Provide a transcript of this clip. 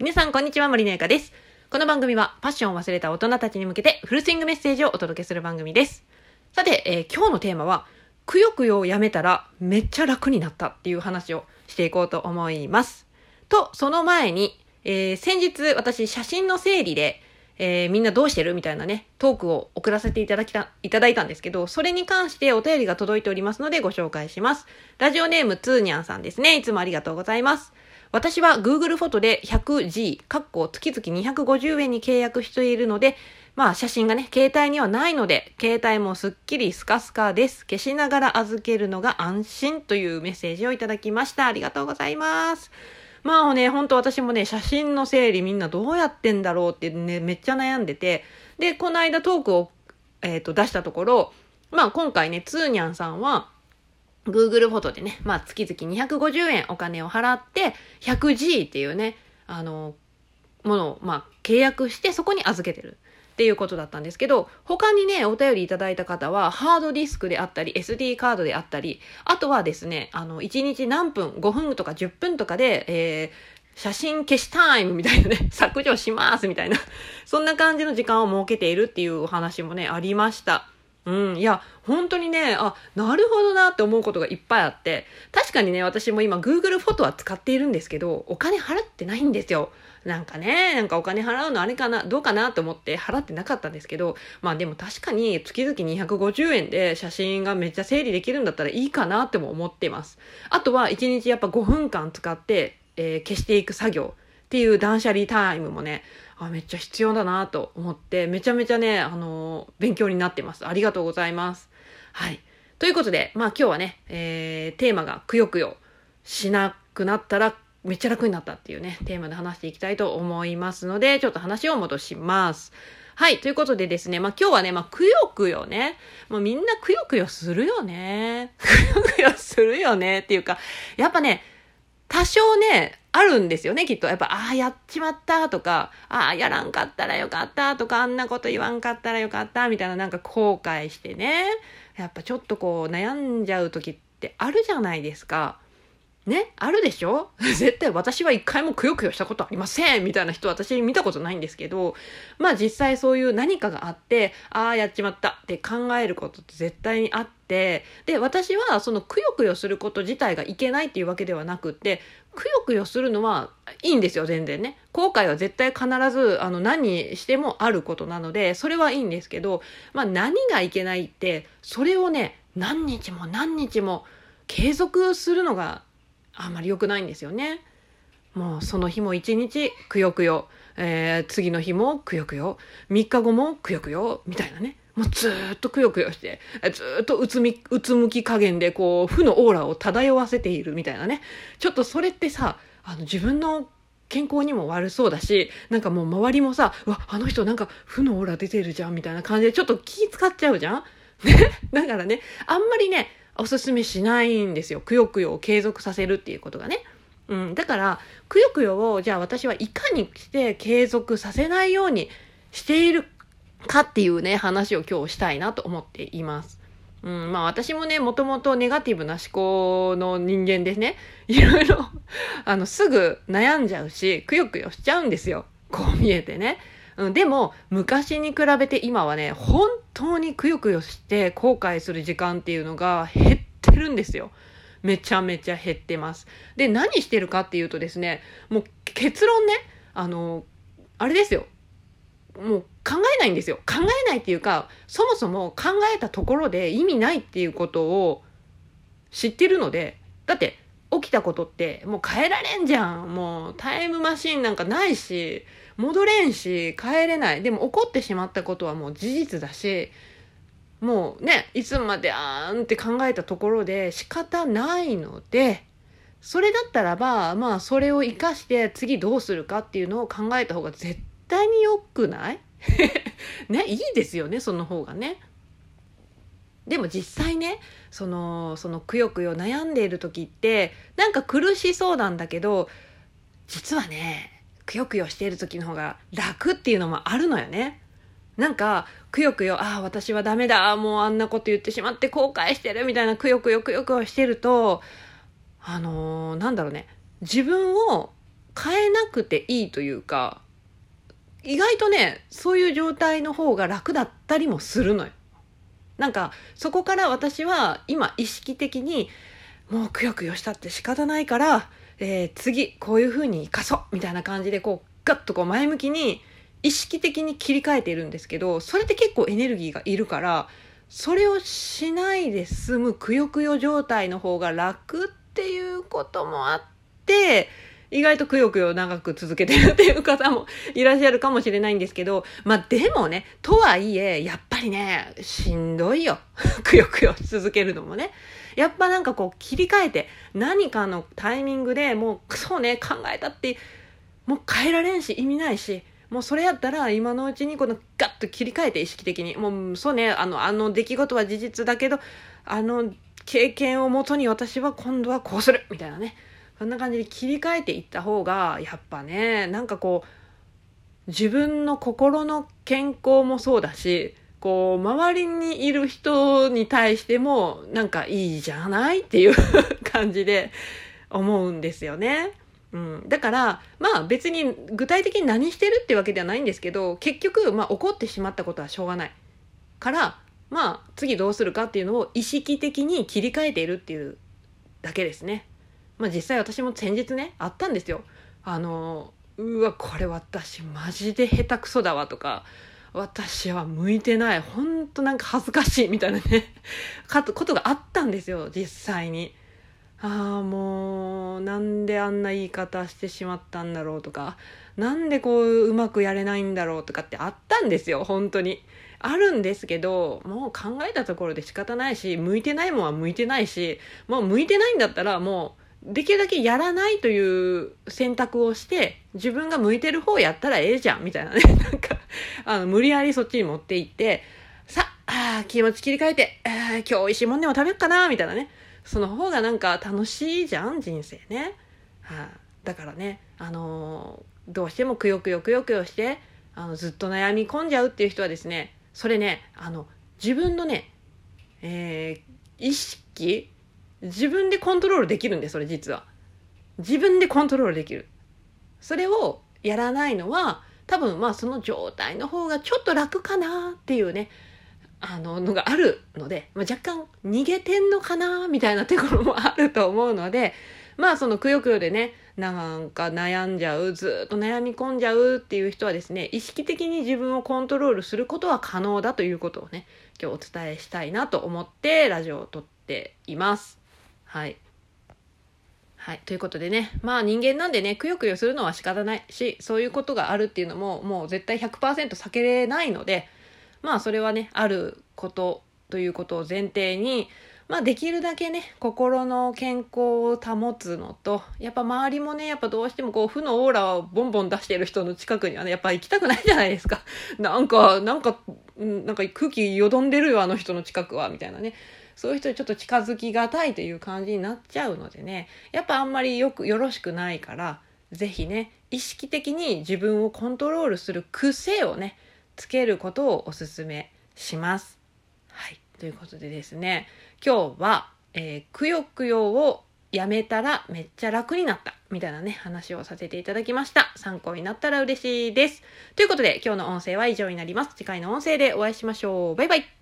皆さん、こんにちは、森のゆかです。この番組は、パッションを忘れた大人たちに向けて、フルスイングメッセージをお届けする番組です。さて、えー今日のテーマは、くよくよをやめたら、めっちゃ楽になったっていう話をしていこうと思います。と、その前に、えー先日、私、写真の整理で、えーみんなどうしてるみたいなね、トークを送らせていただきた、いただいたんですけど、それに関してお便りが届いておりますのでご紹介します。ラジオネームつーにゃんさんですね。いつもありがとうございます。私は Google フォトで 100G、かっこ月々250円に契約しているので、まあ写真がね、携帯にはないので、携帯もすっきりスカスカです。消しながら預けるのが安心というメッセージをいただきました。ありがとうございます。まあね、本当私もね、写真の整理みんなどうやってんだろうってね、めっちゃ悩んでて、で、この間トークを、えっ、と、出したところ、まあ今回ね、つーにゃんさんは、Google フォトでね、まあ月々250円お金を払って、100G っていうね、あの、ものを、まあ契約してそこに預けてる。っていうことだったんですけど、他にね、お便りいただいた方は、ハードディスクであったり、SD カードであったり、あとはですね、あの、1日何分、5分とか10分とかで、えー写真消しタイムみたいなね、削除しますみたいな、そんな感じの時間を設けているっていうお話もね、ありました。うん、いや、本当にね、あ、なるほどなって思うことがいっぱいあって、確かにね、私も今 Google フォトは使っているんですけど、お金払ってないんですよ。なんかね、なんかお金払うのあれかな、どうかなと思って払ってなかったんですけど、まあでも確かに月々250円で写真がめっちゃ整理できるんだったらいいかなっても思ってます。あとは1日やっぱ5分間使って、えー消していく作業っていう断捨離タイムもね、あめっちゃ必要だなと思って、めちゃめちゃね、あのー勉強になってます。ありがとうございます。はい。ということで、まあ今日はね、えーテーマがくよくよしなくなったらめっちゃ楽になったっていうね、テーマで話していきたいと思いますので、ちょっと話を戻します。はい。ということでですね、まあ今日はね、まあくよくよね。もうみんなくよくよするよね。くよくよするよねっていうか、やっぱね、多少ね、あるんですよね、きっと。やっぱ、ああ、やっちまったとか、ああ、やらんかったらよかったとか、あんなこと言わんかったらよかったみたいななんか後悔してね。やっぱちょっとこう悩んじゃう時ってあるじゃないですか。ね？あるでしょ？絶対私は一回もくよくよしたことありませんみたいな人私見たことないんですけど、まあ実際そういう何かがあって、ああ、やっちまったって考えることって絶対にあって、で、私はそのくよくよすること自体がいけないっていうわけではなくって、くよくよするのはいいんですよ、全然ね。後悔は絶対必ず、あの、何にしてもあることなので、それはいいんですけど、まあ何がいけないって、それをね、何日も何日も継続するのがあんまり良くないんですよね。もうその日も一日くよくよ、えー次の日もくよくよ、3日後もくよくよ、みたいなね。もうずっとくよくよして、ずっとうつみ、うつむき加減でこう、負のオーラを漂わせているみたいなね。ちょっとそれってさ、あの自分の健康にも悪そうだし、なんかもう周りもさ、うわ、あの人なんか負のオーラ出てるじゃんみたいな感じでちょっと気使っちゃうじゃん？ね？だからね、あんまりね、おすすめしないんですよ。くよくよを継続させるっていうことがね。うん、だから、くよくよを、じゃあ私はいかにして継続させないようにしているかっていうね、話を今日したいなと思っています。うん、まあ私もね、もともとネガティブな思考の人間ですね。いろいろ、あの、すぐ悩んじゃうし、くよくよしちゃうんですよ。こう見えてね。うん、でも、昔に比べて今はね、本当にくよくよして後悔する時間っていうのが減ってるんですよ。めちゃめちゃ減ってます。で、何してるかっていうとですね、もう結論ね、あの、あれですよ。もう考えないんですよ。考えないっていうか、そもそも考えたところで意味ないっていうことを知ってるので、だって起きたことってもう変えられんじゃん。もうタイムマシンなんかないし、戻れんし、変えれない。でも起こってしまったことはもう事実だし、もうね、いつまであーんって考えたところで仕方ないので、それだったらば、まあそれを活かして次どうするかっていうのを考えた方が絶対に良くない？ね、いいですよね、その方がね。でも実際ね、その、そのくよくよ悩んでいる時って、なんか苦しそうなんだけど、実はね、くよくよしている時の方が楽っていうのもあるのよね。なんか、くよくよ、ああ、私はダメだ、もうあんなこと言ってしまって後悔してるみたいなくよくよくよくよしてると、あのーなんだろうね、自分を変えなくていいというか、意外とね、そういう状態の方が楽だったりもするのよ。なんか、そこから私は今意識的に、もうくよくよしたって仕方ないから、えー、次、こういう風に生かそうみたいな感じで、こう、ガッとこう前向きに、意識的に切り替えているんですけど、それって結構エネルギーがいるから、それをしないで済むくよくよ状態の方が楽っていうこともあって、意外とくよくよ長く続けてるっていう方もいらっしゃるかもしれないんですけど、まあでもね、とはいえ、やっぱりね、しんどいよ。くよくよ続けるのもね。やっぱなんかこう切り替えて、何かのタイミングでもう、そうね、考えたって、もう変えられんし、意味ないし、もうそれやったら今のうちにこのガッと切り替えて意識的に。もうそうね、あの、あの出来事は事実だけど、あの経験をもとに私は今度はこうするみたいなね。そんな感じで切り替えていった方がやっぱねなんかこう自分の心の健康もそうだしこう周りにいる人に対してもなんかいいじゃないっていう感じで 思うんですよね。うん、だからまあ別に具体的に何してるってわけではないんですけど結局、まあ、怒ってしまったことはしょうがないからまあ次どうするかっていうのを意識的に切り替えているっていうだけですね。まあ実際私も先日ね、あったんですよ。あの、うわ、これ私マジで下手くそだわとか、私は向いてない。ほんとなんか恥ずかしいみたいなね、かことがあったんですよ、実際に。ああ、もう、なんであんな言い方してしまったんだろうとか、なんでこううまくやれないんだろうとかってあったんですよ、本当に。あるんですけど、もう考えたところで仕方ないし、向いてないもんは向いてないし、もう向いてないんだったらもう、できるだけやらないという選択をして、自分が向いてる方やったらええじゃん、みたいなね。なんか、あの、無理やりそっちに持っていって、さあ、気持ち切り替えて、えー、今日美味しいもんでも食べよっかな、みたいなね。その方がなんか楽しいじゃん、人生ね。はあ、だからね、あのー、どうしてもくよくよくよくよして、あの、ずっと悩み込んじゃうっていう人はですね、それね、あの、自分のね、えー、意識自分でコントロールできるんでそれ実は自分でコントロールできるそれをやらないのは多分まあその状態の方がちょっと楽かなっていうねあののがあるので、まあ、若干逃げてんのかなみたいなところもあると思うのでまあそのくよくよでねなんか悩んじゃうずっと悩み込んじゃうっていう人はですね意識的に自分をコントロールすることは可能だということをね今日お伝えしたいなと思ってラジオを撮っています。はい。はい。ということでね。まあ人間なんでね、くよくよするのは仕方ないし、そういうことがあるっていうのも、もう絶対100%避けれないので、まあそれはね、あることということを前提に、まあできるだけね、心の健康を保つのと、やっぱ周りもね、やっぱどうしてもこう負のオーラをボンボン出してる人の近くにはね、やっぱ行きたくないじゃないですか。なんか、なんか、なんか空気よどんでるよ、あの人の近くは、みたいなね。そういう人にちょっと近づきがたいという感じになっちゃうのでね、やっぱあんまりよく、よろしくないから、是非ね、意識的に自分をコントロールする癖をね、つけることをおすすめします。はい。ということでですね、今日は、えー、くよくよをやめたらめっちゃ楽になった。みたいなね、話をさせていただきました。参考になったら嬉しいです。ということで、今日の音声は以上になります。次回の音声でお会いしましょう。バイバイ。